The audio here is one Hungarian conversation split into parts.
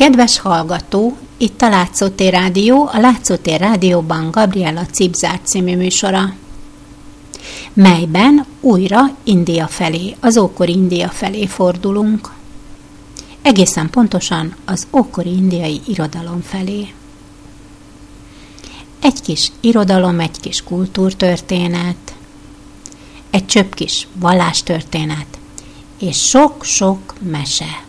Kedves hallgató, itt a Látszótér Rádió, a Látszótér Rádióban Gabriela Cipzár című műsora, melyben újra India felé, az ókori India felé fordulunk. Egészen pontosan az ókori indiai irodalom felé. Egy kis irodalom, egy kis kultúrtörténet, egy csöpp kis vallástörténet, és sok-sok mese.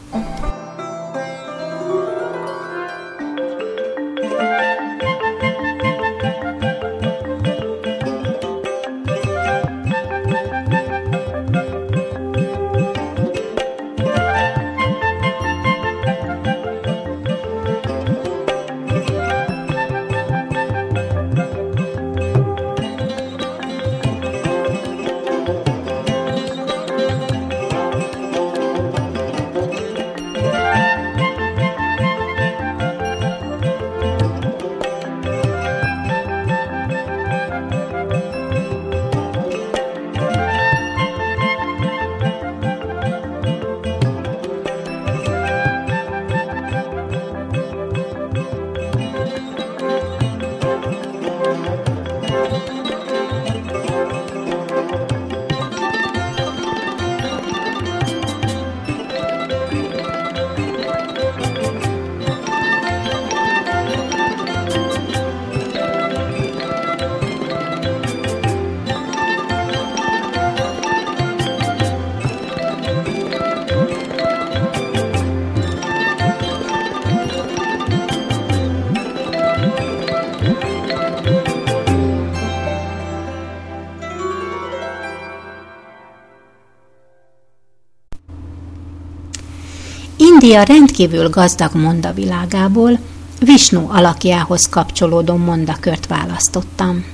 India rendkívül gazdag mondavilágából Visnu alakjához kapcsolódó mondakört választottam.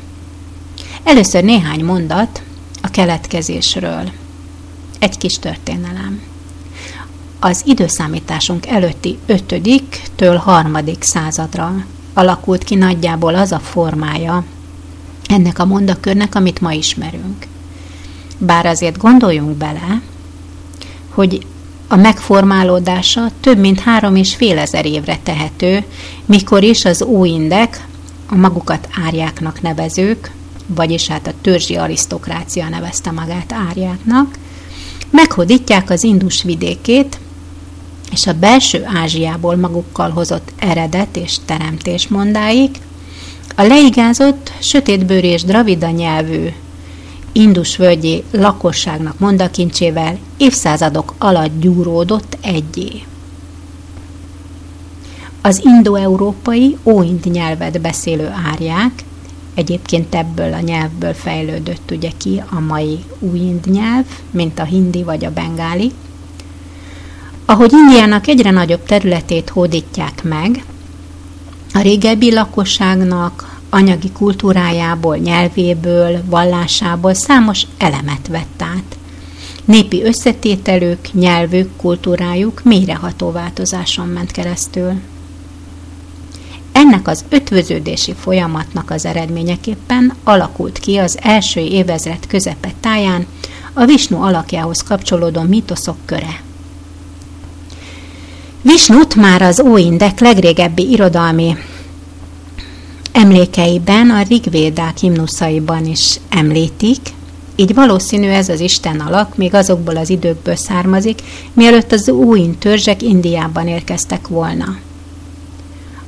Először néhány mondat a keletkezésről. Egy kis történelem. Az időszámításunk előtti 5-től 3. századra alakult ki nagyjából az a formája ennek a mondakörnek, amit ma ismerünk. Bár azért gondoljunk bele, hogy a megformálódása több mint három és fél ezer évre tehető, mikor is az óindek, a magukat árjáknak nevezők, vagyis hát a törzsi arisztokrácia nevezte magát árjáknak, meghódítják az Indus vidékét, és a belső Ázsiából magukkal hozott eredet és teremtés mondáik, a leigázott, sötétbőr és dravida nyelvű Indus völgyi lakosságnak mondakincsével évszázadok alatt gyúródott egyé. Az indo-európai óind nyelvet beszélő árják, egyébként ebből a nyelvből fejlődött ugye ki a mai újind nyelv, mint a hindi vagy a bengáli, ahogy Indiának egyre nagyobb területét hódítják meg, a régebbi lakosságnak anyagi kultúrájából, nyelvéből, vallásából számos elemet vett át. Népi összetételük, nyelvük, kultúrájuk mélyreható változáson ment keresztül. Ennek az ötvöződési folyamatnak az eredményeképpen alakult ki az első évezred közepe táján a Visnu alakjához kapcsolódó mitoszok köre. Visnut már az óindek legrégebbi irodalmi emlékeiben, a Rigvédák himnuszaiban is említik, így valószínű ez az Isten alak még azokból az időkből származik, mielőtt az új törzsek Indiában érkeztek volna.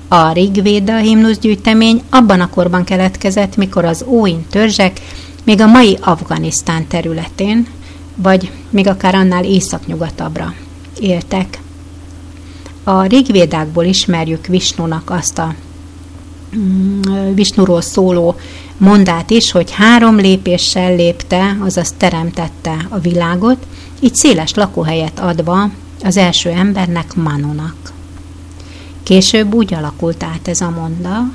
A Rigvéda himnuszgyűjtemény abban a korban keletkezett, mikor az óin törzsek még a mai Afganisztán területén, vagy még akár annál északnyugatabbra éltek. A Rigvédákból ismerjük Visnunak azt a Visnuról szóló mondát is, hogy három lépéssel lépte, azaz teremtette a világot, így széles lakóhelyet adva az első embernek Manonak. Később úgy alakult át ez a monda,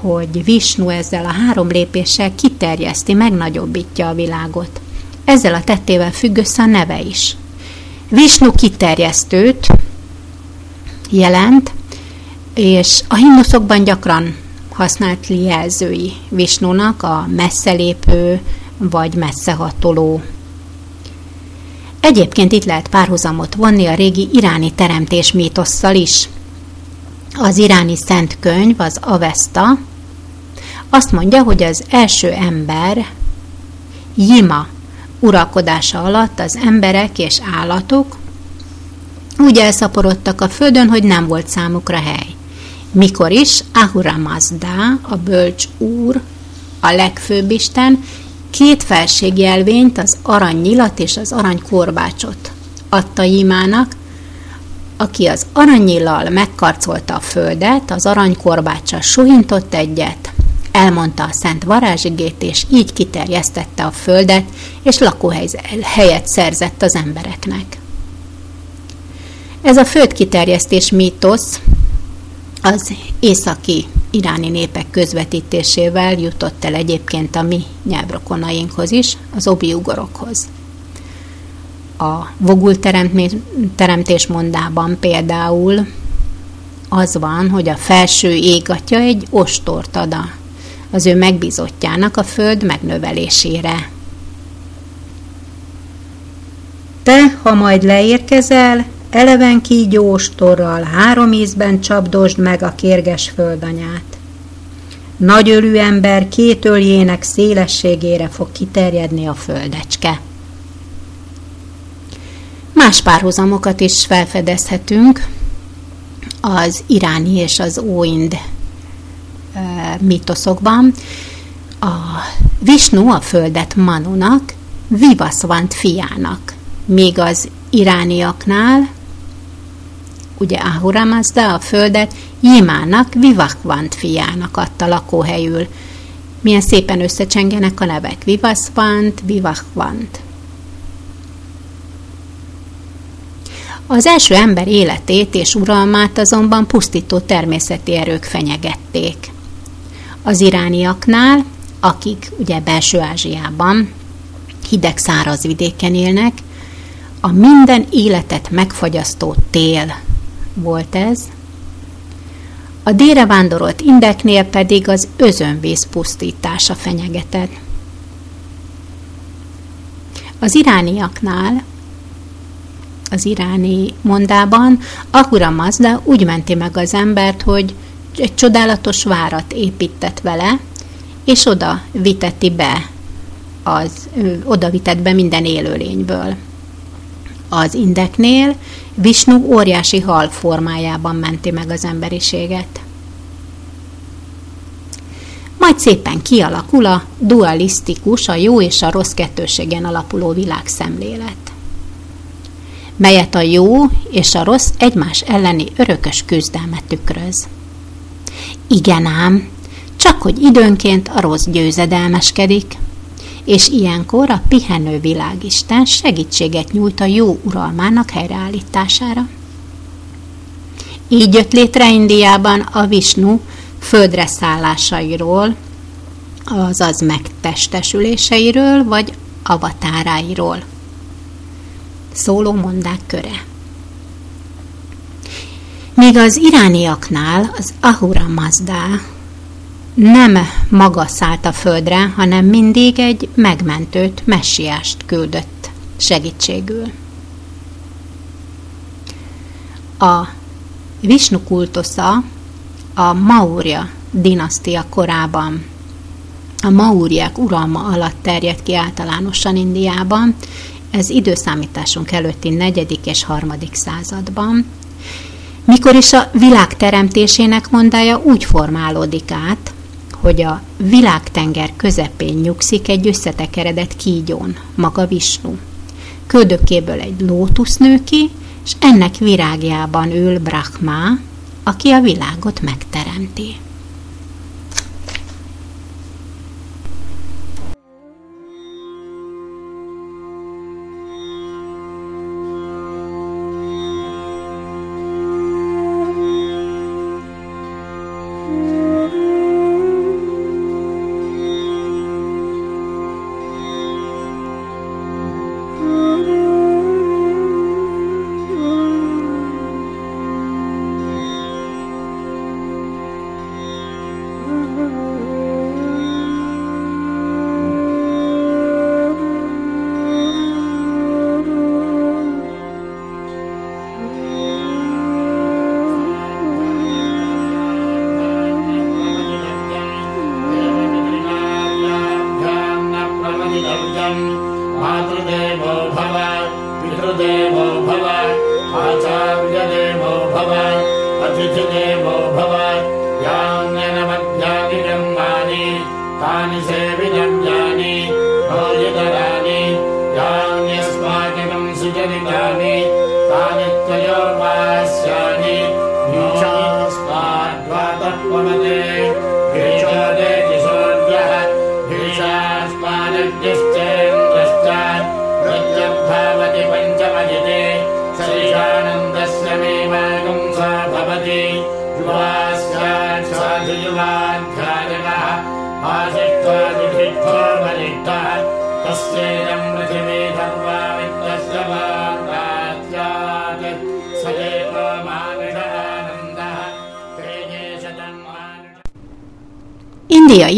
hogy Visnu ezzel a három lépéssel kiterjeszti, megnagyobbítja a világot. Ezzel a tettével függ össze a neve is. Visnu kiterjesztőt jelent, és a himnuszokban gyakran használt jelzői Visnónak a messzelépő vagy messzehatoló. Egyébként itt lehet párhuzamot vonni a régi iráni teremtés mítosszal is. az iráni szent könyv, az Avesta, azt mondja, hogy az első ember Jima uralkodása alatt az emberek és állatok úgy elszaporodtak a földön, hogy nem volt számukra hely. Mikor is Ahura Mazda, a bölcs úr, a legfőbb isten, két felségjelvényt, az aranynyilat és az aranykorbácsot adta Jimának, aki az aranyillal megkarcolta a földet, az aranykorbáccsal suhintott egyet, elmondta a szent varázsigét, és így kiterjesztette a földet, és lakóhelyet szerzett az embereknek. Ez a földkiterjesztés mítosz az északi iráni népek közvetítésével jutott el egyébként a mi nyelvrokonainkhoz is, az obi-ugorokhoz. A vogul teremtés mondában például az van, hogy a felső égatja egy ostort ad az ő megbízottjának a föld megnövelésére. Te, ha majd leérkezel, eleven kígyóstorral három ízben csapdosd meg a kérges földanyát. Nagy ölű ember két öljének szélességére fog kiterjedni a földecske. Más párhuzamokat is felfedezhetünk az iráni és az óind mítoszokban. A Visnu a földet Manunak, Vivasvant fiának, míg az irániaknál ugye Ahura Mazda a földet Jimának, Vivakvant fiának adta lakóhelyül. Milyen szépen összecsengenek a nevek. Vivasvant, Vivakvant. Az első ember életét és uralmát azonban pusztító természeti erők fenyegették. Az irániaknál, akik ugye belső Ázsiában hideg száraz vidéken élnek, a minden életet megfagyasztó tél volt ez. A délre vándorolt indeknél pedig az özönvíz pusztítása fenyegetett. Az irániaknál, az iráni mondában Ahura Mazda úgy menti meg az embert, hogy egy csodálatos várat épített vele, és oda viteti be az, oda vitett be minden élőlényből. Az indeknél Visnu óriási hal formájában menti meg az emberiséget. Majd szépen kialakul a dualisztikus, a jó és a rossz kettőségen alapuló világszemlélet melyet a jó és a rossz egymás elleni örökös küzdelmet tükröz. Igen ám, csak hogy időnként a rossz győzedelmeskedik, és ilyenkor a pihenő világisten segítséget nyújt a jó uralmának helyreállítására. Így jött létre Indiában a Visnu földre szállásairól, azaz megtestesüléseiről vagy avatáráiról szóló mondák köre. Míg az irániaknál az Ahura Mazda nem maga szállt a földre, hanem mindig egy megmentőt, messiást küldött segítségül. A Visnu kultusza a Maurya dinasztia korában a Maurják uralma alatt terjedt ki általánosan Indiában, ez időszámításunk előtti negyedik és harmadik században, mikor is a világ teremtésének mondája úgy formálódik át, hogy a világtenger közepén nyugszik egy összetekeredett kígyón, maga Visnu. Köldökéből egy lótusz nő ki, és ennek virágjában ül Brahma, aki a világot megteremti.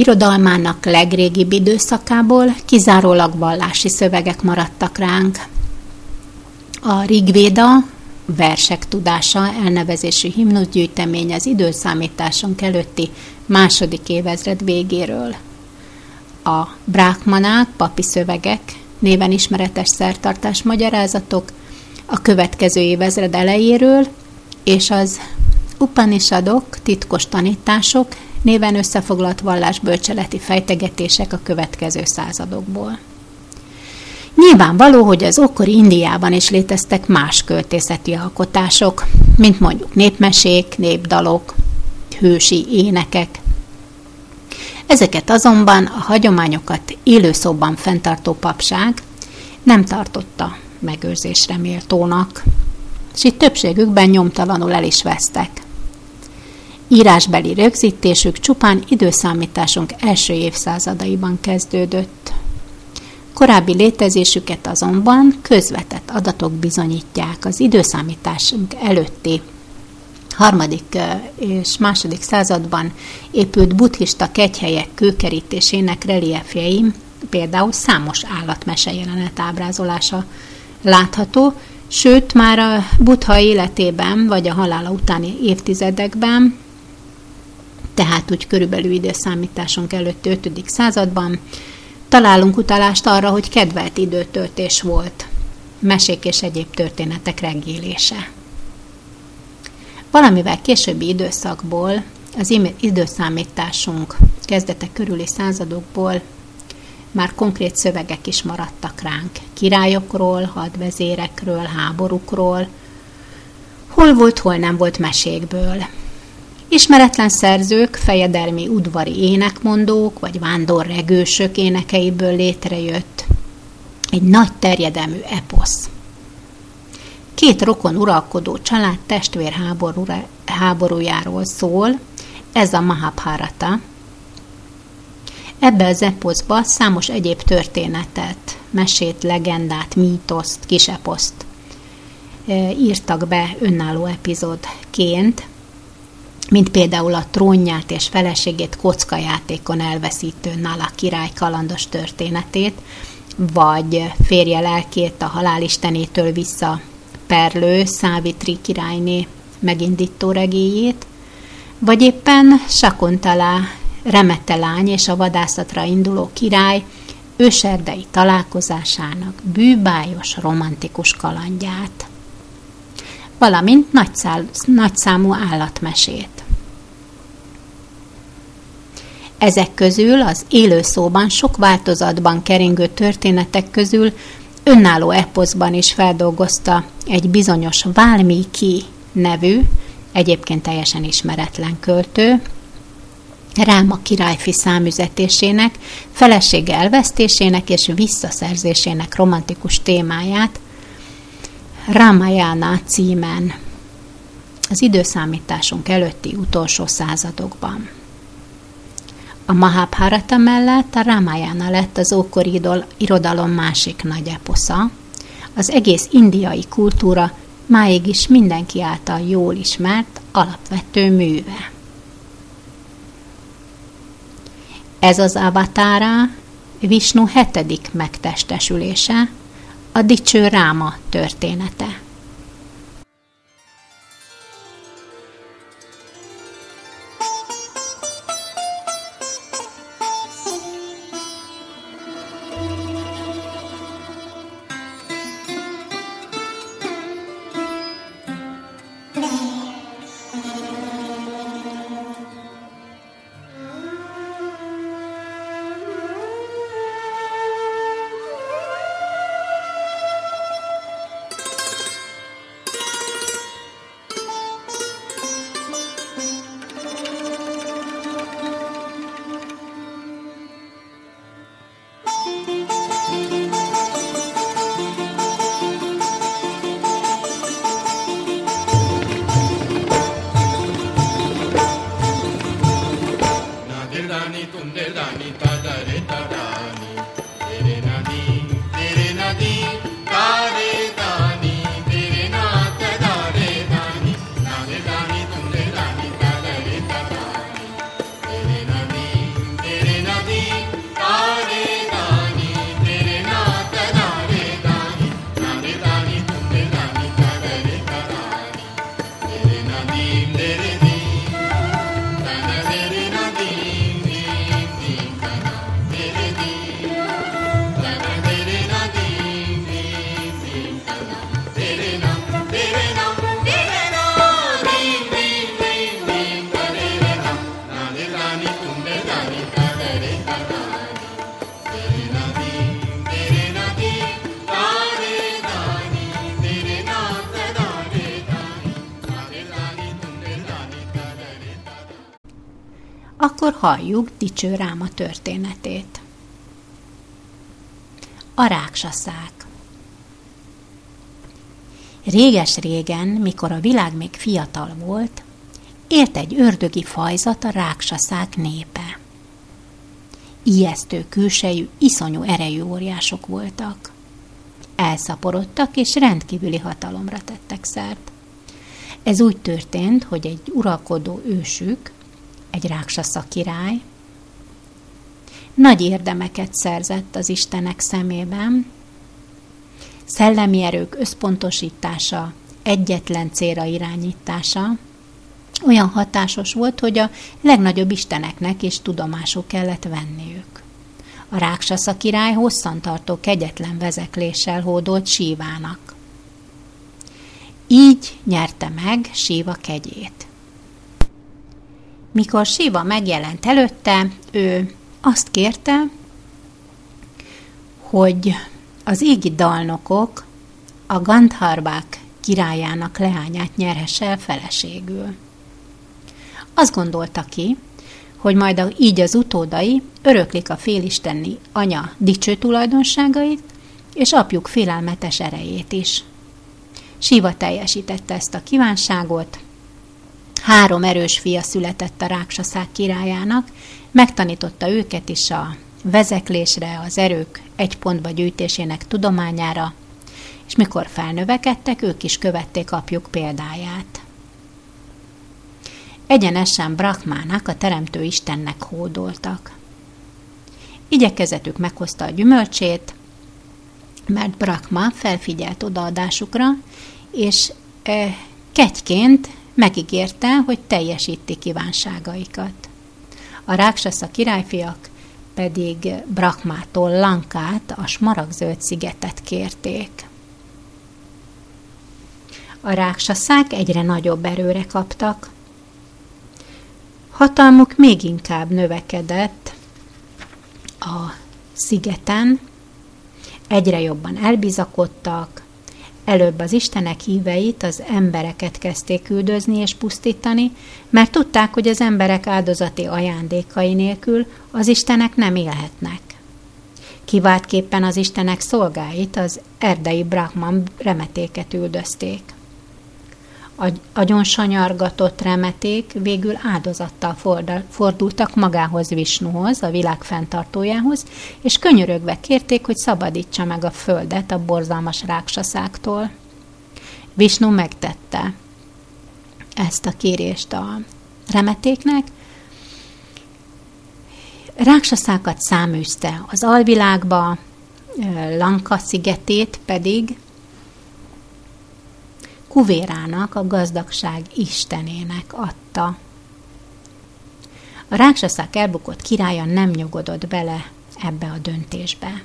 Irodalmának legrégibb időszakából kizárólag vallási szövegek maradtak ránk. A Rigvéda, versek tudása elnevezésű himnuszgyűjtemény az időszámításunk előtti második évezred végéről. A brákmanák, papi szövegek, néven ismeretes szertartás magyarázatok a következő évezred elejéről, és az Upanishadok, titkos tanítások, néven összefoglalt vallásbölcseleti fejtegetések a következő századokból. Nyilvánvaló, hogy az ókori Indiában is léteztek más költészeti alkotások, mint mondjuk népmesék, népdalok, hősi énekek. Ezeket azonban a hagyományokat élőszóban fenntartó papság nem tartotta megőrzésre méltónak, és itt többségükben nyomtalanul el is vesztek. Írásbeli rögzítésük csupán időszámításunk első évszázadaiban kezdődött. Korábbi létezésüket azonban közvetett adatok bizonyítják az időszámításunk előtti harmadik és második században épült buddhista kegyhelyek kőkerítésének reliefjeim, például számos állatmese jelenet ábrázolása látható, sőt már a buddha életében vagy a halála utáni évtizedekben, tehát úgy körülbelül időszámításunk előtt 5. században, találunk utalást arra, hogy kedvelt időtöltés volt, mesék és egyéb történetek regélése. Valamivel későbbi időszakból, az időszámításunk kezdetek körüli századokból már konkrét szövegek is maradtak ránk. Királyokról, hadvezérekről, háborúkról, hol volt, hol nem volt mesékből. Ismeretlen szerzők, fejedelmi udvari énekmondók vagy vándorregősök énekeiből létrejött egy nagy terjedelmű eposz. Két rokon uralkodó család testvér háborújáról szól, ez a Mahabharata. Ebbe az eposzba számos egyéb történetet, mesét, legendát, mítoszt, kiseposzt írtak be önálló epizódként, mint például a trónját és feleségét kockajátékon elveszítő Nala király kalandos történetét, vagy férje lelkét a halálistenétől vissza perlő Szávitri királyné megindító regéjét, vagy éppen Sakontala remete lány és a vadászatra induló király őserdei találkozásának bűbájos romantikus kalandját, valamint nagyszámú állatmesét. Ezek közül az élőszóban sok változatban keringő történetek közül önálló eposzban is feldolgozta egy bizonyos Válmiki nevű, egyébként teljesen ismeretlen költő, Ráma királyfi számüzetésének, felesége elvesztésének és visszaszerzésének romantikus témáját Ramayana címen az időszámításunk előtti utolsó századokban. A Mahabharata mellett a Ramayana lett az ókori irodalom másik nagy eposza. Az egész indiai kultúra máig is mindenki által jól ismert alapvető műve. Ez az avatára Vishnu hetedik megtestesülése, a dicső Ráma története. Akkor halljuk dicső ráma történetét. A ráksaszák Réges-régen, mikor a világ még fiatal volt, élt egy ördögi fajzat a ráksaszák népe. Ijesztő külsejű, iszonyú erejű óriások voltak. Elszaporodtak és rendkívüli hatalomra tettek szert. Ez úgy történt, hogy egy uralkodó ősük, egy ráksasza király, nagy érdemeket szerzett az Istenek szemében, szellemi erők összpontosítása, egyetlen célra irányítása olyan hatásos volt, hogy a legnagyobb isteneknek is tudomásuk kellett venniük. A Ráksasza király hosszantartó kegyetlen vezekléssel hódolt Sívának. Így nyerte meg Síva kegyét. Mikor Síva megjelent előtte, ő azt kérte, hogy az égi dalnokok a Gandharbák királyának leányát nyerhesse el feleségül. Azt gondolta ki, hogy majd így az utódai öröklik a félistenni anya dicső tulajdonságait, és apjuk félelmetes erejét is. Siva teljesítette ezt a kívánságot, három erős fia született a ráksaszák királyának, megtanította őket is a vezeklésre, az erők egy pontba gyűjtésének tudományára, és mikor felnövekedtek, ők is követték apjuk példáját. Egyenesen Brahmának, a teremtő Istennek hódoltak. Igyekezetük meghozta a gyümölcsét, mert Brahma felfigyelt odaadásukra, és e, kegyként megígérte, hogy teljesíti kívánságaikat. A ráksasza királyfiak pedig Brahmától Lankát, a smaragzöld szigetet kérték. A ráksaszák egyre nagyobb erőre kaptak. Hatalmuk még inkább növekedett a szigeten, egyre jobban elbizakodtak, Előbb az Istenek híveit, az embereket kezdték üldözni és pusztítani, mert tudták, hogy az emberek áldozati ajándékai nélkül az Istenek nem élhetnek. Kiváltképpen az Istenek szolgáit, az erdei Brahman remetéket üldözték agyon sanyargatott remeték végül áldozattal fordultak magához Visnuhoz, a világ fenntartójához, és könyörögve kérték, hogy szabadítsa meg a földet a borzalmas ráksaszáktól. Visnu megtette ezt a kérést a remetéknek, Ráksaszákat száműzte az alvilágba, Lanka szigetét pedig Kuvérának, a gazdagság istenének adta. A ráksaszák elbukott királya nem nyugodott bele ebbe a döntésbe.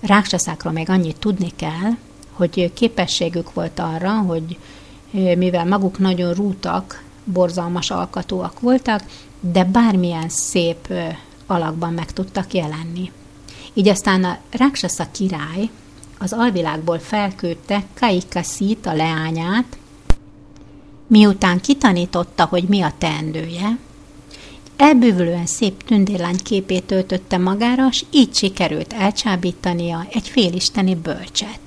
Ráksaszákról még annyit tudni kell, hogy képességük volt arra, hogy mivel maguk nagyon rútak, borzalmas alkatúak voltak, de bármilyen szép alakban meg tudtak jelenni. Így aztán a Ráksasza király az alvilágból felküldte Kaikaszit, a leányát, miután kitanította, hogy mi a teendője, elbűvölően szép tündérlány képét töltötte magára, s így sikerült elcsábítania egy félisteni bölcset.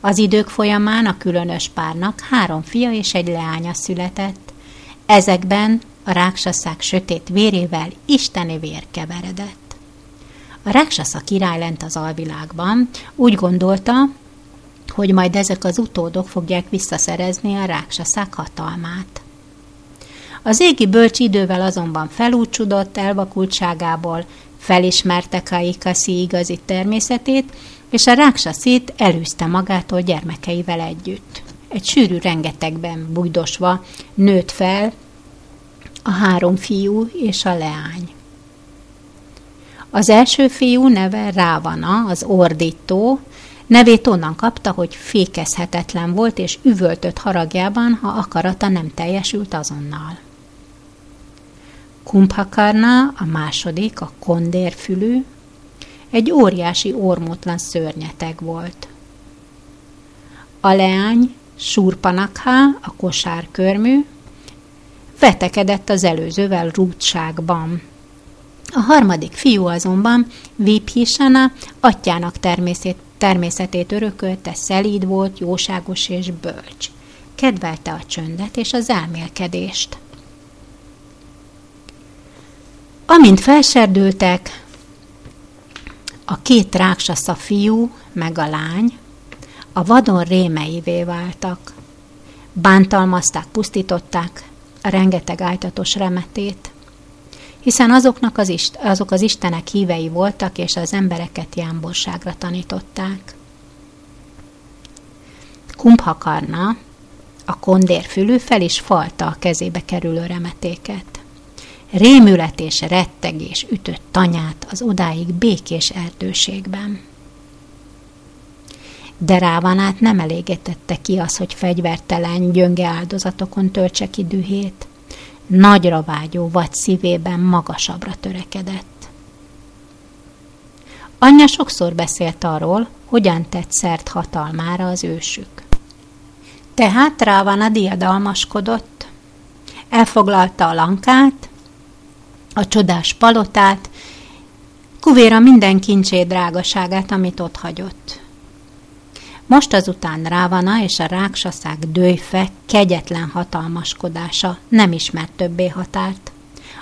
Az idők folyamán a különös párnak három fia és egy leánya született. Ezekben a ráksaszák sötét vérével isteni vér keveredett. A Ráksasza király lent az alvilágban úgy gondolta, hogy majd ezek az utódok fogják visszaszerezni a ráksaszák hatalmát. Az égi bölcs idővel azonban felúcsudott elvakultságából, felismerte Kaikasi igazi természetét, és a ráksaszét elűzte magától gyermekeivel együtt. Egy sűrű rengetegben bujdosva nőtt fel a három fiú és a leány. Az első fiú neve Rávana, az ordító, nevét onnan kapta, hogy fékezhetetlen volt, és üvöltött haragjában, ha akarata nem teljesült azonnal. Kumbhakarna, a második, a kondérfülű, egy óriási ormótlan szörnyeteg volt. A leány Surpanakha, a kosárkörmű, vetekedett az előzővel rútságban. A harmadik fiú azonban, Viphisana, atyának természet, természetét örökölte, szelíd volt, jóságos és bölcs. Kedvelte a csöndet és az elmélkedést. Amint felserdültek, a két ráksasza fiú, meg a lány, a vadon rémeivé váltak. Bántalmazták, pusztították rengeteg ájtatos remetét, hiszen azoknak az ist, azok az istenek hívei voltak, és az embereket jámborságra tanították. Kumbhakarna, a kondér fülű fel is falta a kezébe kerülő remetéket. Rémület és rettegés ütött tanyát az odáig békés erdőségben. De Rávanát nem elégítette ki az, hogy fegyvertelen, gyönge áldozatokon töltse ki dühét. Nagyra vágyó vagy szívében magasabbra törekedett. Anyja sokszor beszélt arról, hogyan tett szert hatalmára az ősük. Tehát Rávana diadalmaskodott. Elfoglalta a lankát, a csodás palotát, kuvéra minden kincsé drágaságát, amit ott hagyott. Most azután Rávana és a ráksaszák dőjfe kegyetlen hatalmaskodása nem ismert többé határt.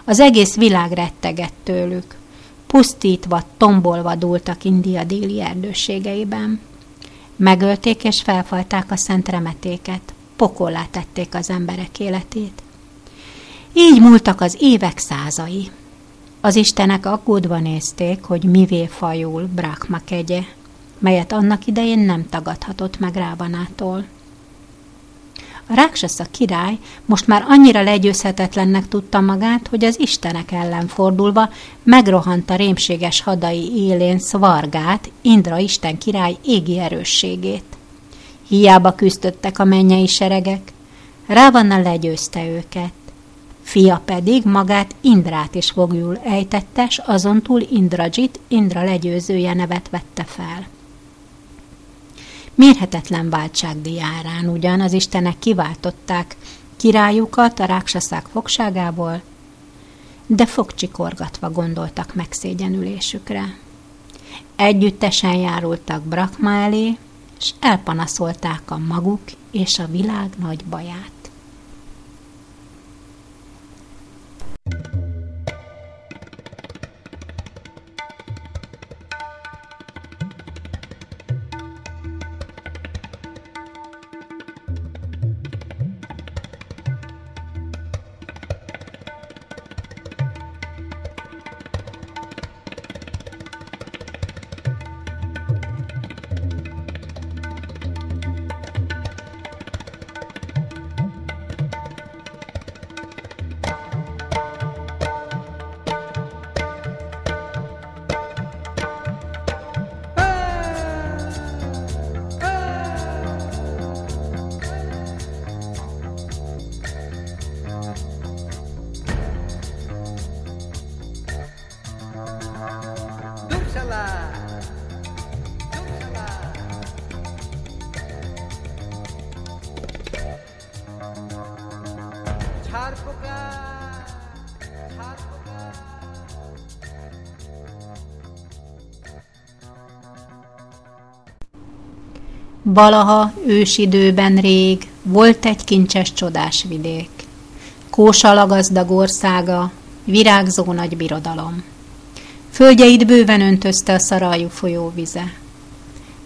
Az egész világ rettegett tőlük. Pusztítva, tombolva dúltak India déli erdőségeiben. Megölték és felfalták a szent remetéket, pokollá tették az emberek életét. Így múltak az évek százai. Az istenek aggódva nézték, hogy mivé fajul Brahma kegye, melyet annak idején nem tagadhatott meg Rábanától. A Ráksasza király most már annyira legyőzhetetlennek tudta magát, hogy az istenek ellen fordulva megrohant a rémséges hadai élén Szvargát, Indra isten király égi erősségét. Hiába küzdöttek a mennyei seregek, Rávanna legyőzte őket. Fia pedig magát Indrát is fogjul ejtettes, azon túl Indrajit, Indra legyőzője nevet vette fel. Mérhetetlen váltság diárán ugyan az istenek kiváltották királyukat a ráksaszák fogságából, de fogcsikorgatva gondoltak megszégyenülésükre. Együttesen járultak Brakma elé, és elpanaszolták a maguk és a világ nagy baját. Valaha ősidőben rég volt egy kincses csodás vidék. Kósala gazdag országa, virágzó nagy birodalom. Földjeit bőven öntözte a szarajú folyó vize.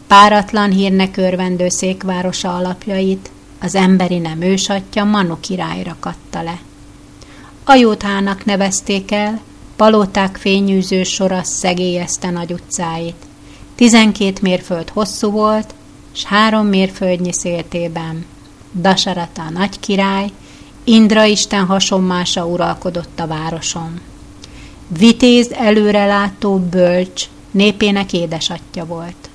Páratlan hírnek örvendő székvárosa alapjait az emberi nem ősatja Manu királyra katta le. Ajótának nevezték el, palóták fényűző sora szegélyezte nagy utcáit. Tizenkét mérföld hosszú volt, s három mérföldnyi széltében. Dasarata a nagy király, Indra Isten hasonmása uralkodott a városon. Vitéz előrelátó bölcs, népének édesatja volt.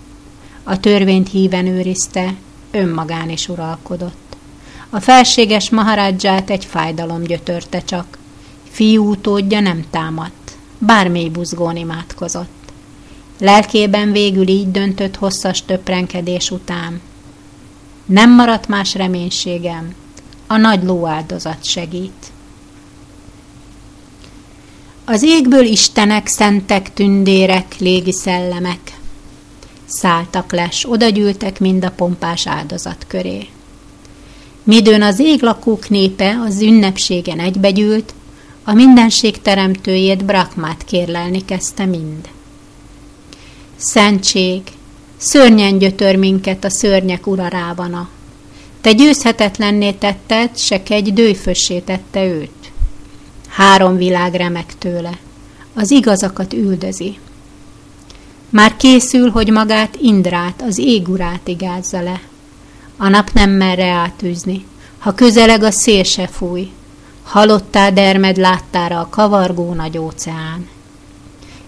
A törvényt híven őrizte, önmagán is uralkodott. A felséges maharadzsát egy fájdalom gyötörte csak. Fiú utódja nem támadt, bármely buzgón imádkozott. Lelkében végül így döntött hosszas töprenkedés után. Nem maradt más reménységem, a nagy lóáldozat segít. Az égből istenek, szentek, tündérek, légi szellemek. Szálltak les, odagyűltek mind a pompás áldozat köré. Midőn az églakók népe az ünnepségen egybegyűlt, a mindenség teremtőjét Brakmát kérlelni kezdte mind. Szentség, szörnyen gyötör minket a szörnyek ura rávana. Te győzhetetlenné tetted, se egy dőfössé tette őt. Három világ remek tőle, az igazakat üldözi. Már készül, hogy magát Indrát, az égurát igázza le. A nap nem merre átűzni, ha közeleg a szél se fúj, Halottá dermed láttára a kavargó nagy óceán.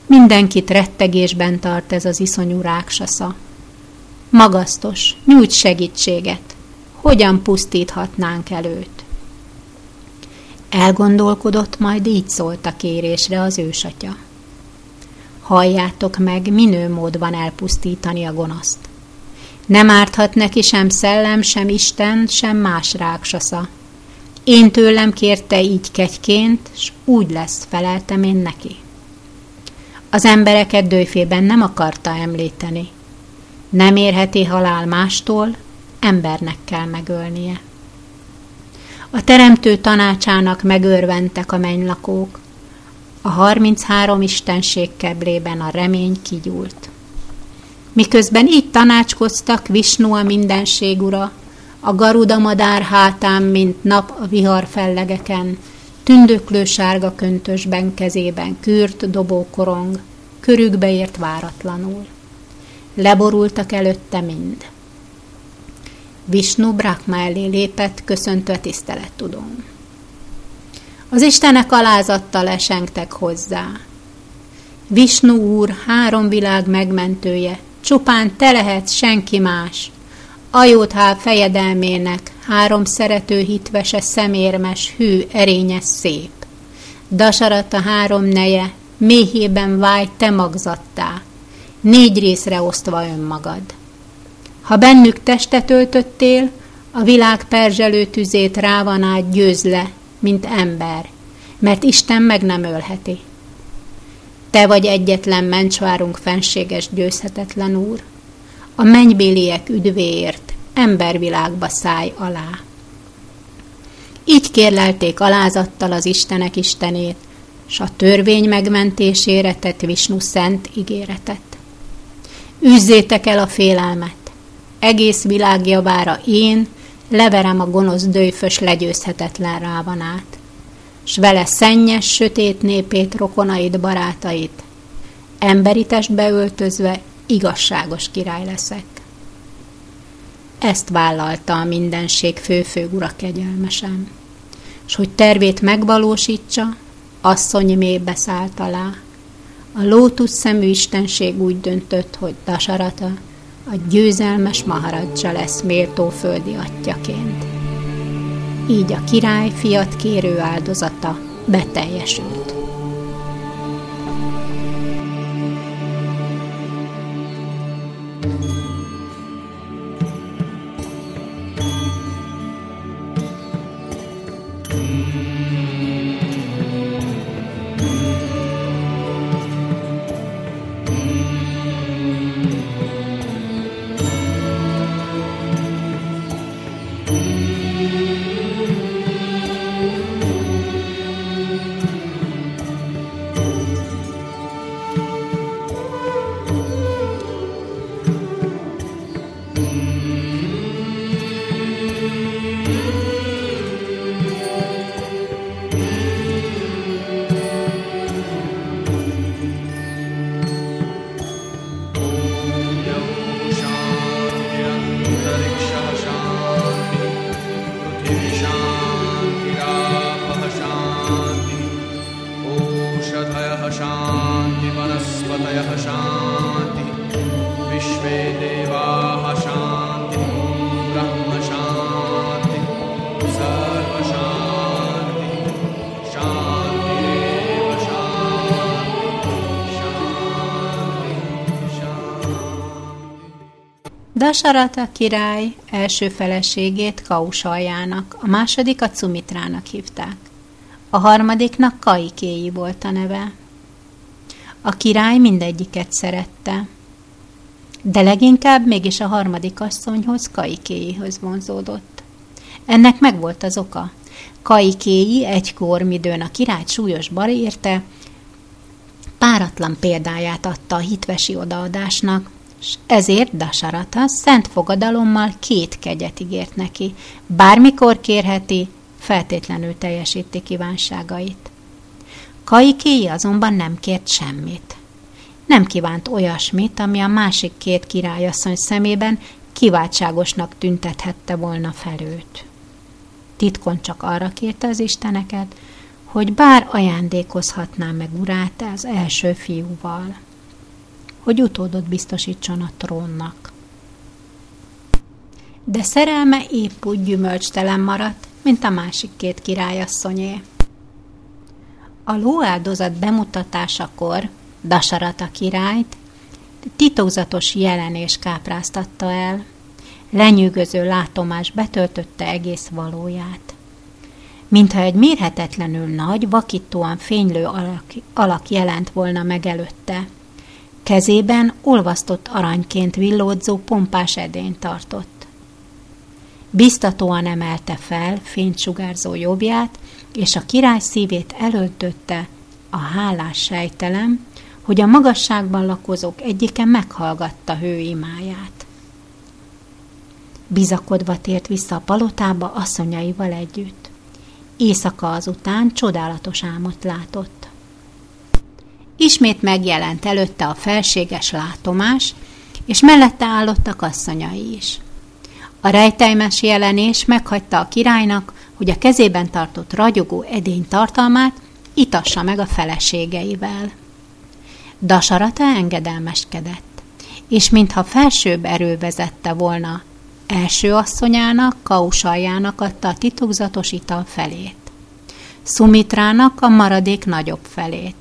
Mindenkit rettegésben tart ez az iszonyú ráksasza. Magasztos, nyújts segítséget. Hogyan pusztíthatnánk előtt? Elgondolkodott, majd így szólt a kérésre az ősatya. Halljátok meg, minő mód van elpusztítani a gonoszt. Nem árthat neki sem szellem, sem Isten, sem más ráksasza. Én tőlem kérte így kegyként, s úgy lesz, feleltem én neki. Az embereket dőfében nem akarta említeni. Nem érheti halál mástól, embernek kell megölnie. A teremtő tanácsának megörventek a mennylakók, a 33 istenség keblében a remény kigyúlt. Miközben így tanácskoztak Visnu a mindenség ura, a garuda madár hátán, mint nap a vihar fellegeken, tündöklő sárga köntösben kezében kürt dobókorong, körükbe ért váratlanul. Leborultak előtte mind. Visnu Brahma elé lépett, köszöntve tisztelet tudom. Az istenek alázattal esengtek hozzá. Visnu úr, három világ megmentője, csupán te lehetsz senki más, Ajóthál fejedelmének, három szerető hitvese szemérmes, hű, erényes szép. Dasarat a három neje, méhében vágy te magzattá, négy részre osztva önmagad. Ha bennük testet öltöttél, a világ perzselő tüzét rávan át győz le, mint ember, mert Isten meg nem ölheti. Te vagy egyetlen mencsvárunk fenséges győzhetetlen úr, a mennybéliek üdvéért embervilágba száj alá. Így kérlelték alázattal az Istenek Istenét, s a törvény megmentésére tett Visnu szent ígéretet. Üzzétek el a félelmet, egész világ javára én leverem a gonosz dőfös legyőzhetetlen rávanát, s vele szennyes, sötét népét, rokonait, barátait, emberi testbe öltözve igazságos király leszek. Ezt vállalta a mindenség főfő ura kegyelmesen, s hogy tervét megvalósítsa, asszony mélybe szállt alá. A lótusz szemű istenség úgy döntött, hogy Dasarata a győzelmes maharadzsa lesz méltó földi atyaként. Így a király fiat kérő áldozata beteljesült. Dasarata király első feleségét Kausaljának, a másodikat Sumitrának hívták. A harmadiknak Kaikéi volt a neve. A király mindegyiket szerette, de leginkább mégis a harmadik asszonyhoz, Kaikéihoz vonzódott. Ennek megvolt az oka. Kaikéi egykor, midőn a királyt súlyos bar érte, páratlan példáját adta a hitvesi odaadásnak, és ezért Dasarata szent fogadalommal két kegyet ígért neki. Bármikor kérheti, feltétlenül teljesíti kívánságait. Kaikéi azonban nem kért semmit. Nem kívánt olyasmit, ami a másik két királyasszony szemében kiváltságosnak tüntethette volna fel őt. Titkon csak arra kérte az isteneket, hogy bár ajándékozhatná meg urát az első fiúval, hogy utódot biztosítson a trónnak. De szerelme épp úgy gyümölcstelen maradt, mint a másik két királyasszonyé. A lóáldozat bemutatásakor Dasarata királyt titokzatos jelenés kápráztatta el. Lenyűgöző látomás betöltötte egész valóját. Mintha egy mérhetetlenül nagy, vakítóan fénylő alak, alak jelent volna meg előtte. Kezében olvasztott aranyként villódzó pompás edényt tartott. Biztatóan emelte fel fénysugárzó jobbját, és a király szívét elöntötte a hálás sejtelem, hogy a magasságban lakozók egyike meghallgatta hő imáját. Bizakodva tért vissza a palotába asszonyaival együtt. Éjszaka azután csodálatos álmot látott. Ismét megjelent előtte a felséges látomás, és mellette állottak asszonyai is. A rejtelmes jelenés meghagyta a királynak, hogy a kezében tartott ragyogó edény tartalmát itassa meg a feleségeivel. Dasarata engedelmeskedett, és mintha felsőbb erő vezette volna, első asszonyának, Kausaljának adta a titokzatos ital felét. Sumitrának a maradék nagyobb felét.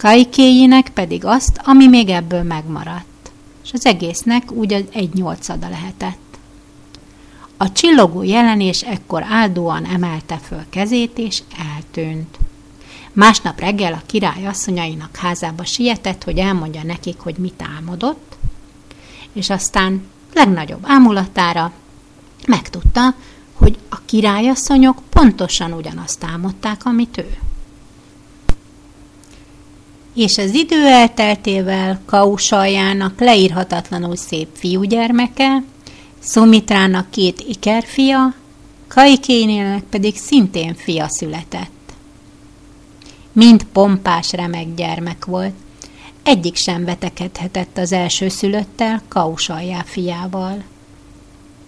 Kaikéinek pedig azt, ami még ebből megmaradt, és az egésznek úgy egy nyolcada lehetett. A csillogó jelenés ekkor áldóan emelte föl kezét, és eltűnt. Másnap reggel a király asszonyainak házába sietett, hogy elmondja nekik, hogy mit álmodott, és aztán legnagyobb ámulatára megtudta, hogy a királyasszonyok pontosan ugyanazt álmodták, amit ő. És az idő elteltével Kausaljának leírhatatlanul szép fiúgyermeke, Szumitrának két ikerfia, Kaikénének pedig szintén fia született mind pompás remek gyermek volt. Egyik sem vetekedhetett az első szülöttel, Kausaljá fiával.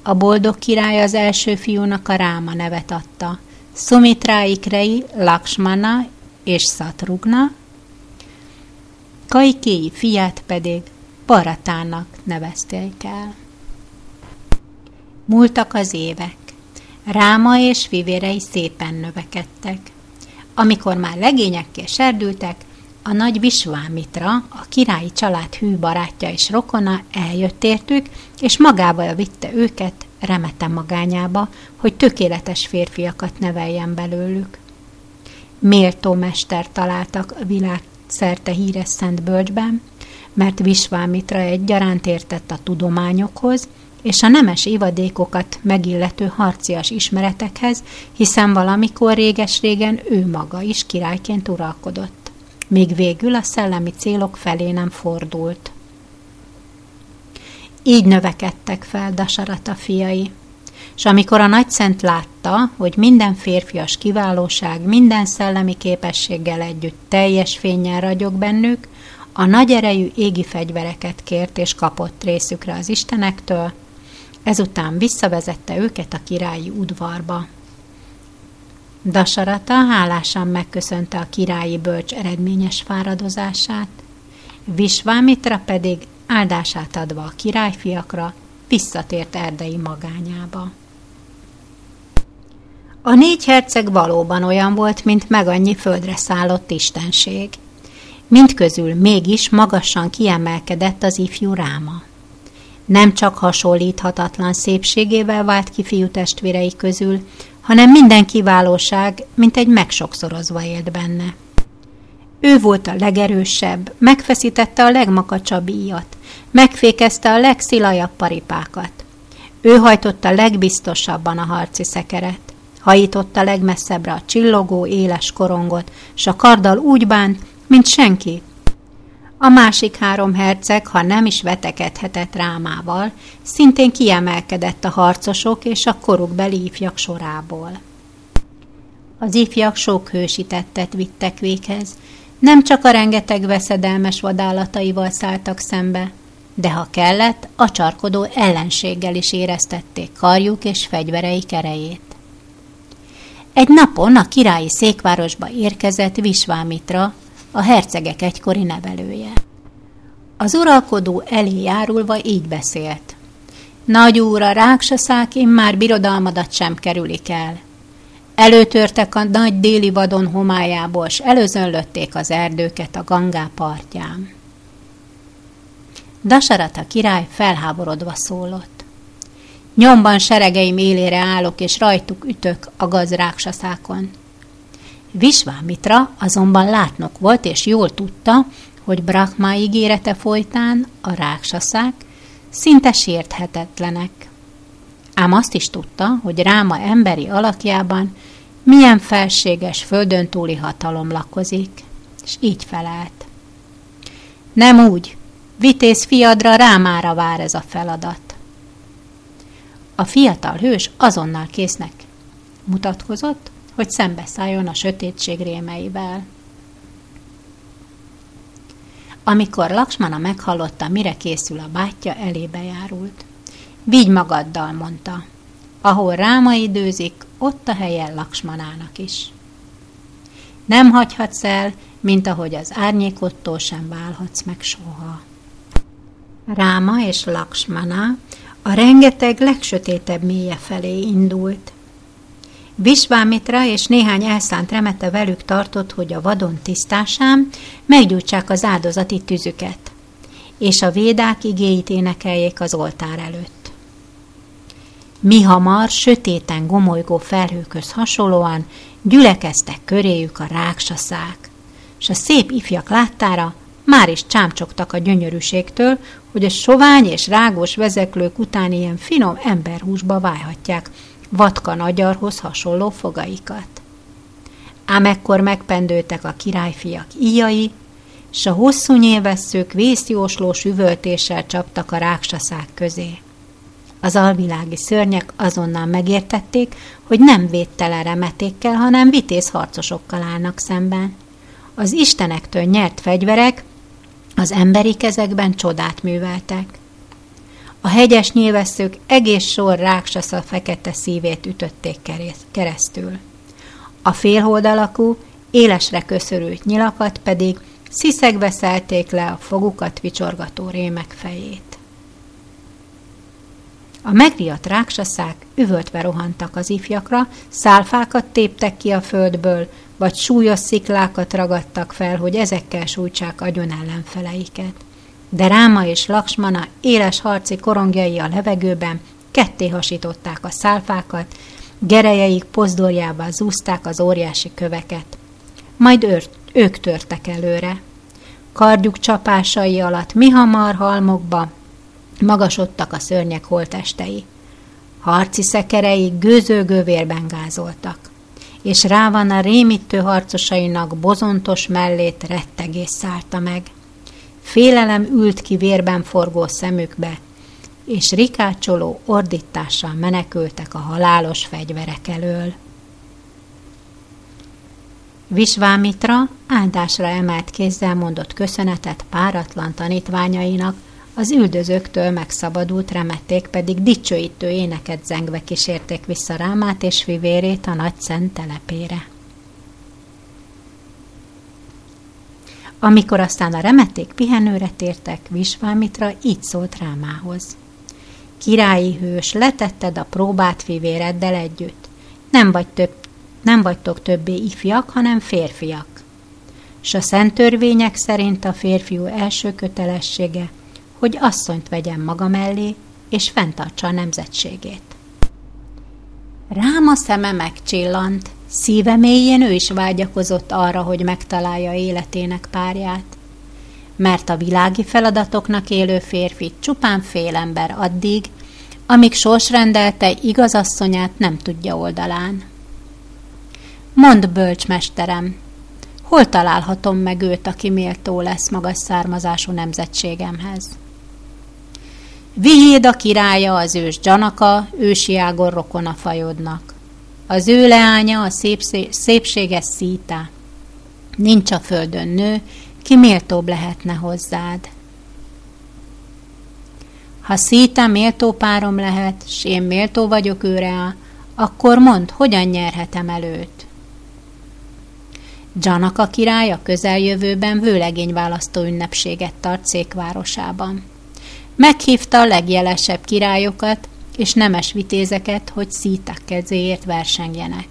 A boldog király az első fiúnak a Ráma nevet adta, Szumitráikrei, Lakshmana és Szatrugna, Kaikéi fiát pedig Baratának nevezték el. Múltak az évek. Ráma és fivérei szépen növekedtek. Amikor már legényekké serdültek, a nagy Visvámitra, a királyi család hű barátja és rokona eljött értük, és magával vitte őket remete magányába, hogy tökéletes férfiakat neveljen belőlük. Méltó mester találtak a világ szerte híres Szent Bölcsben, mert Visvámitra egyaránt értett a tudományokhoz, és a nemes évadékokat megillető harcias ismeretekhez, hiszen valamikor réges-régen ő maga is királyként uralkodott. Még végül a szellemi célok felé nem fordult. Így növekedtek fel Dasarata fiai. És amikor a nagyszent látta, hogy minden férfias kiválóság, minden szellemi képességgel együtt teljes fényen ragyog bennük, a nagy erejű égi fegyvereket kért és kapott részükre az istenektől, Ezután visszavezette őket a királyi udvarba. Dasarata hálásan megköszönte a királyi bölcs eredményes fáradozását, Visvámitra pedig áldását adva a királyfiakra visszatért erdei magányába. A négy herceg valóban olyan volt, mint meg annyi földre szállott istenség. Mindközül mégis magasan kiemelkedett az ifjú ráma. Nem csak hasonlíthatatlan szépségével vált ki fiú testvérei közül, hanem minden kiválóság, mint egy megsokszorozva élt benne. Ő volt a legerősebb, megfeszítette a legmakacsabb íjat, megfékezte a legszilajabb paripákat. Ő hajtotta legbiztosabban a harci szekeret, hajította legmesszebbre a csillogó, éles korongot, s a karddal úgy bánt, mint senki. A másik három herceg, ha nem is vetekedhetett rámával, szintén kiemelkedett a harcosok és a korukbeli ifjak sorából. Az ifjak sok hősítettet vittek véghez, nem csak a rengeteg veszedelmes vadállataival szálltak szembe, de ha kellett, a csarkodó ellenséggel is éreztették karjuk és fegyvereik erejét. Egy napon a királyi székvárosba érkezett Visvámitra, a hercegek egykori nevelője. Az uralkodó elé járulva így beszélt. Nagy úr, a ráksaszák már birodalmadat sem kerülik el. Előtörtek a nagy déli vadon homályából, s előzönlötték az erdőket a Gangá partján. Dasarata király felháborodva szólott. Nyomban seregeim élére állok, és rajtuk ütök a gazráksaszákon. Visvámitra azonban látnok volt, és jól tudta, hogy Brahma ígérete folytán a ráksaszák szinte sérthetetlenek. Ám azt is tudta, hogy Ráma emberi alakjában milyen felséges földön túli hatalom lakozik, és így felelt. Nem úgy, vitéz fiadra Rámára vár ez a feladat. A fiatal hős azonnal késznek mutatkozott, hogy szembeszálljon a sötétség rémeivel. Amikor Laksmana meghallotta, mire készül a bátyja, elébe járult. Vigy magaddal, mondta. Ahol Ráma időzik, ott a helyen Laksmanának is. Nem hagyhatsz el, mint ahogy az árnyékottól sem válhatsz meg soha. Ráma és Laksmana a rengeteg legsötétebb mélye felé indult. Visvámitra és néhány elszánt remete velük tartott, hogy a vadon tisztásán meggyújtsák az áldozati tüzüket, és a védák igéit énekeljék az oltár előtt. Mi hamar, sötéten gomolygó felhőköz hasonlóan gyülekeztek köréjük a ráksaszák, s a szép ifjak láttára már is csámcsogtak a gyönyörűségtől, hogy a sovány és rágós vezeklők után ilyen finom emberhúsba válhatják vatka nagyarhoz hasonló fogaikat. Ám ekkor megpendőtek a királyfiak íjai, s a hosszú nyilvesszők vészjóslós üvöltéssel csaptak a ráksaszák közé. Az alvilági szörnyek azonnal megértették, hogy nem védtelen remetékkel, hanem vitéz harcosokkal állnak szemben. Az istenektől nyert fegyverek az emberi kezekben csodát műveltek. A hegyes nyilvesszők egész sor ráksasza fekete szívét ütötték keresztül. A félhold alakú, élesre köszörült nyilakat pedig sziszegve szelték le a fogukat vicsorgató rémek fejét. A megriadt ráksaszák üvöltve rohantak az ifjakra, szálfákat téptek ki a földből, vagy súlyos sziklákat ragadtak fel, hogy ezekkel sújtsák agyon ellenfeleiket. De Ráma és Laksmana éles harci korongjai a levegőben ketté hasították a szálfákat, gerejeik pozdorjába zúzták az óriási köveket. Majd őr, ők törtek előre. Kardjuk csapásai alatt mi hamar halmokba magasodtak a szörnyek holtestei. Harci szekerei gőzőgő vérben gázoltak és rá van a rémítő harcosainak bozontos mellét rettegés szállta meg. Félelem ült ki vérben forgó szemükbe, és rikácsoló ordítással menekültek a halálos fegyverek elől. Visvámitra áldásra emelt kézzel mondott köszönetet páratlan tanítványainak, az üldözőktől megszabadult remették pedig dicsőítő éneket zengve kísérték vissza Rámát és fivérét a nagy szent telepére. Amikor aztán a remették pihenőre tértek, Visvámitra így szólt Rámához. Királyi hős, letetted a próbát fivéreddel együtt. Nem, vagy több, nem vagytok többé ifjak, hanem férfiak. S a szent törvények szerint a férfiú első kötelessége – hogy asszonyt vegyen maga mellé, és fenntartsa a nemzetségét. Rám a szeme megcsillant, szíve mélyén ő is vágyakozott arra, hogy megtalálja életének párját. Mert a világi feladatoknak élő férfi csupán fél ember addig, amíg sors rendelte igazasszonyát nem tudja oldalán. Mond, bölcsmesterem, hol találhatom meg őt, aki méltó lesz magas származású nemzetségemhez? Vihéd a királya, az ős Janaka, ősi ágon rokona fajodnak. Az ő leánya a szépség, szépséges szíta. Nincs a földön nő, ki méltóbb lehetne hozzád. Ha szíta méltó párom lehet, s én méltó vagyok őre, akkor mondd, hogyan nyerhetem előt. Janaka király a közeljövőben vőlegényválasztó ünnepséget tart székvárosában. Meghívta a legjelesebb királyokat és nemes vitézeket, hogy szítak kezéért versengjenek.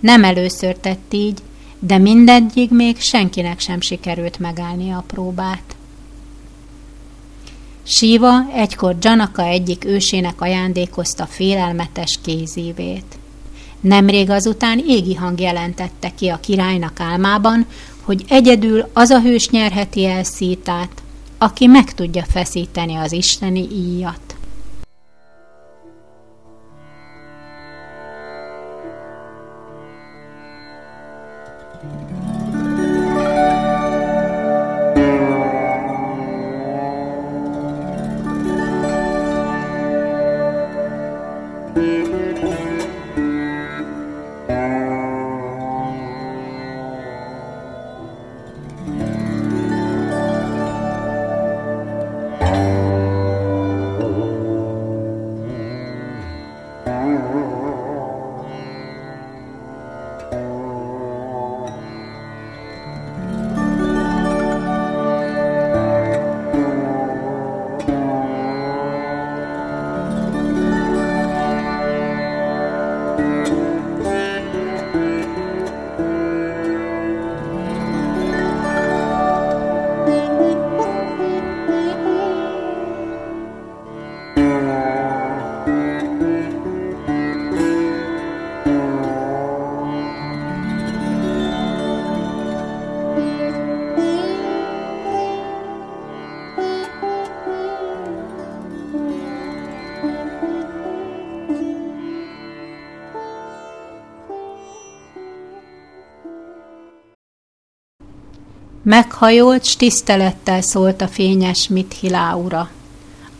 Nem először tett így, de mindegyig még senkinek sem sikerült megállni a próbát. Síva egykor Janaka egyik ősének ajándékozta félelmetes kézívét. Nemrég azután égi hang jelentette ki a királynak álmában, hogy egyedül az a hős nyerheti el szítát, aki meg tudja feszíteni az isteni íjat. Meghajolt, s tisztelettel szólt a fényes Mithilá ura,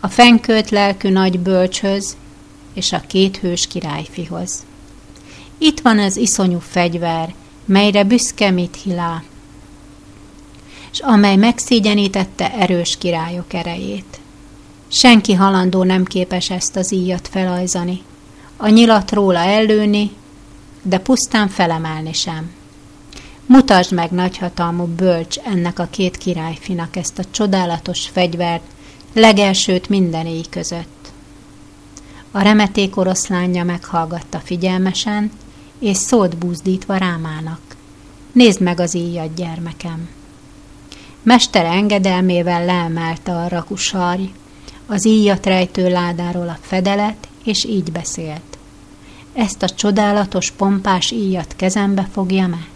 a fenkölt lelkű nagy bölcshöz és a két hős királyfihoz. Itt van az iszonyú fegyver, melyre büszke Mithilá, és amely megszégyenítette erős királyok erejét. Senki halandó nem képes ezt az íjat felajzani, a nyilat róla ellőni, de pusztán felemelni sem. Mutasd meg, nagyhatalmú bölcs, ennek a két királyfinak ezt a csodálatos fegyvert, legelsőt minden éj között. A remeték oroszlánja meghallgatta figyelmesen, és szót búzdítva rámának. Nézd meg az íjat, gyermekem! Mester engedelmével leemelte a rakusarj, az íjat rejtő ládáról a fedelet, és így beszélt. Ezt a csodálatos, pompás íjat kezembe fogja meg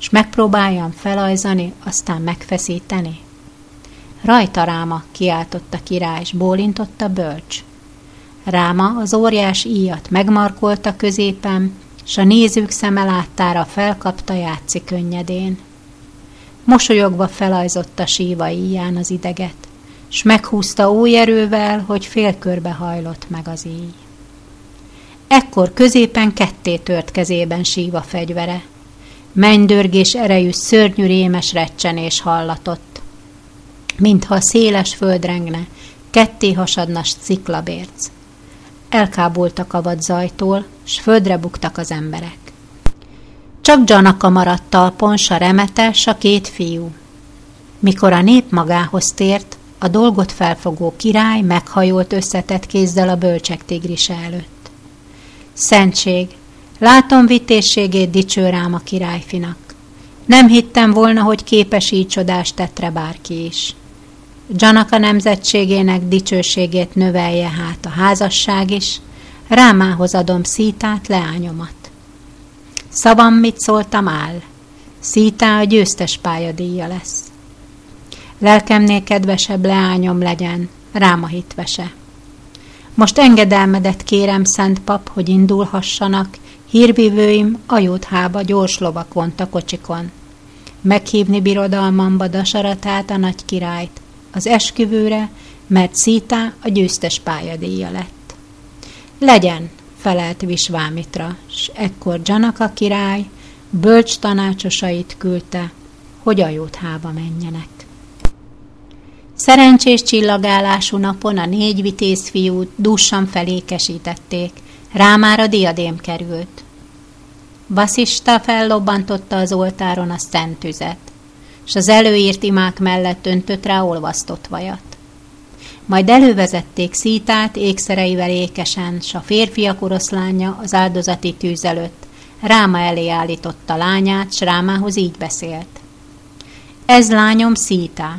és megpróbáljam felajzani, aztán megfeszíteni? Rajta Ráma, kiáltotta király, és bólintott bölcs. Ráma az óriás íjat megmarkolta középen, s a nézők szeme láttára felkapta játszik könnyedén. Mosolyogva felajzotta síva íján az ideget, s meghúzta új erővel, hogy félkörbe hajlott meg az íj. Ekkor középen ketté tört kezében síva fegyvere, mennydörgés erejű szörnyű rémes recsenés hallatott. Mintha a széles föld rengne, ketté hasadna ciklabérc. Elkábultak a vad zajtól, s földre buktak az emberek. Csak Janaka maradt talpon, s a remete, s a két fiú. Mikor a nép magához tért, a dolgot felfogó király meghajolt összetett kézzel a bölcsek tigrise előtt. Szentség, Látom vitészségét dicső rám a királyfinak. Nem hittem volna, hogy képes így csodást tettre bárki is. Janaka nemzetségének dicsőségét növelje hát a házasság is, Rámához adom Szítát, leányomat. Szavam mit szóltam áll, Szítá a győztes pályadíja lesz. Lelkemnél kedvesebb leányom legyen, Ráma hitvese. Most engedelmedet kérem, szent pap, hogy indulhassanak, hírvívőim ajóthába gyors lovak vonta kocsikon. Meghívni birodalmamba Dasaratát, a nagy királyt, az esküvőre, mert Szítá a győztes pályadíja lett. Legyen, felelt Visvámitra, s ekkor Janaka király bölcs tanácsosait küldte, hogy ajóthába menjenek. Szerencsés csillagálású napon a négy vitéz fiút dussan felékesítették, rámára diadém került. Vasista fellobbantotta az oltáron a szent tüzet, s az előírt imák mellett öntött rá olvasztott vajat. Majd elővezették szítát ékszereivel ékesen, s a férfiak oroszlánya az áldozati tűz előtt Ráma elé állította lányát, s Rámához így beszélt. Ez lányom Szítá,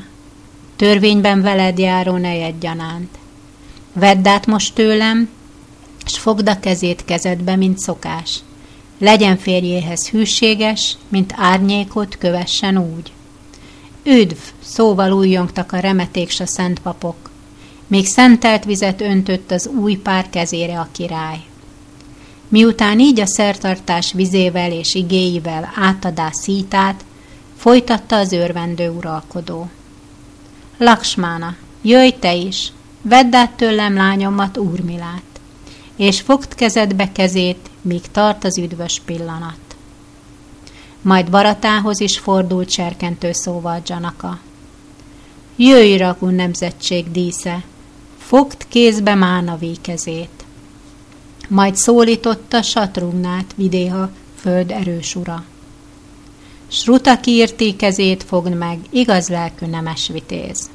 törvényben veled járó nejed gyanánt. Vedd át most tőlem, s fogd a kezét kezedbe, mint szokás. Legyen férjéhez hűséges, mint árnyékot kövessen úgy. Üdv, szóval újjongtak a remeték s a szent papok. Még szentelt vizet öntött az új pár kezére a király. Miután így a szertartás vizével és igéivel átadá szítát, folytatta az örvendő uralkodó. Laksmána, jöjj te is, vedd át tőlem lányomat, úrmilát, és fogd kezedbe kezét, míg tart az üdvös pillanat. Majd baratához is fordult serkentő szóval Janaka. Jöjj, Ragun nemzetség dísze, fogd kézbe Mánavé kezét. Majd szólította Satrugnát, vidéha föld erős ura. Sruta kiirti kezét fogd meg, igaz lelkű nemes vitéz.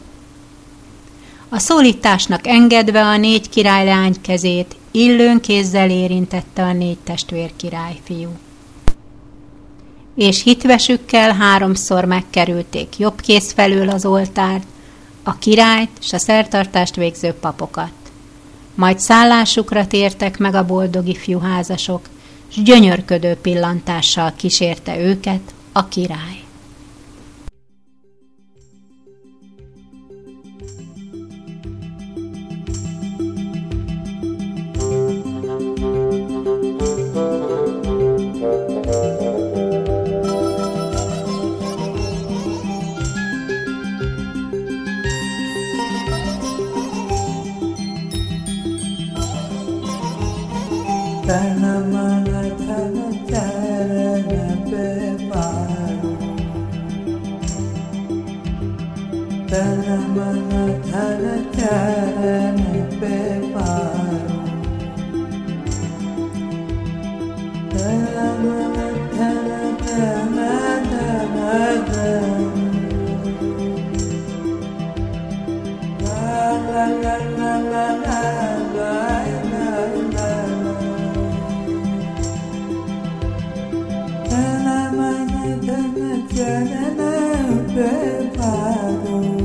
A szólításnak engedve a négy királylány kezét, illőn kézzel érintette a négy testvér királyfiú. És hitvesükkel háromszor megkerülték jobb kész felől az oltárt, a királyt s a szertartást végző papokat. Majd szállásukra tértek meg a boldog ifjú házasok, s gyönyörködő pillantással kísérte őket a király. na na na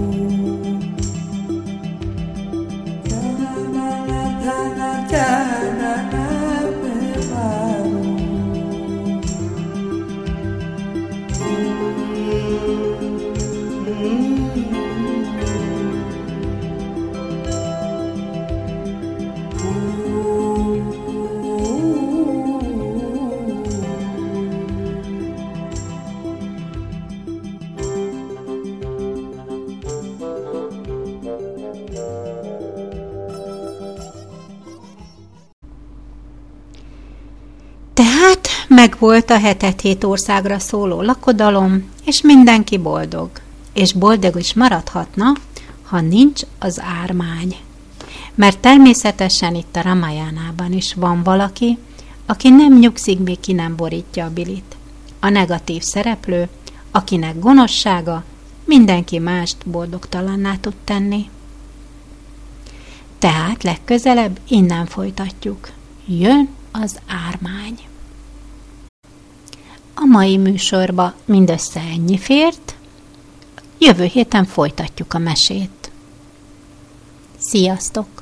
megvolt a hetet hét országra szóló lakodalom, és mindenki boldog. És boldog is maradhatna, ha nincs az ármány. Mert természetesen itt a Ramayánában is van valaki, aki nem nyugszik, még ki nem borítja a bilit. A negatív szereplő, akinek gonoszsága mindenki mást boldogtalanná tud tenni. Tehát legközelebb innen folytatjuk. Jön az ármány. A mai műsorba mindössze ennyi fért. Jövő héten folytatjuk a mesét. Sziasztok!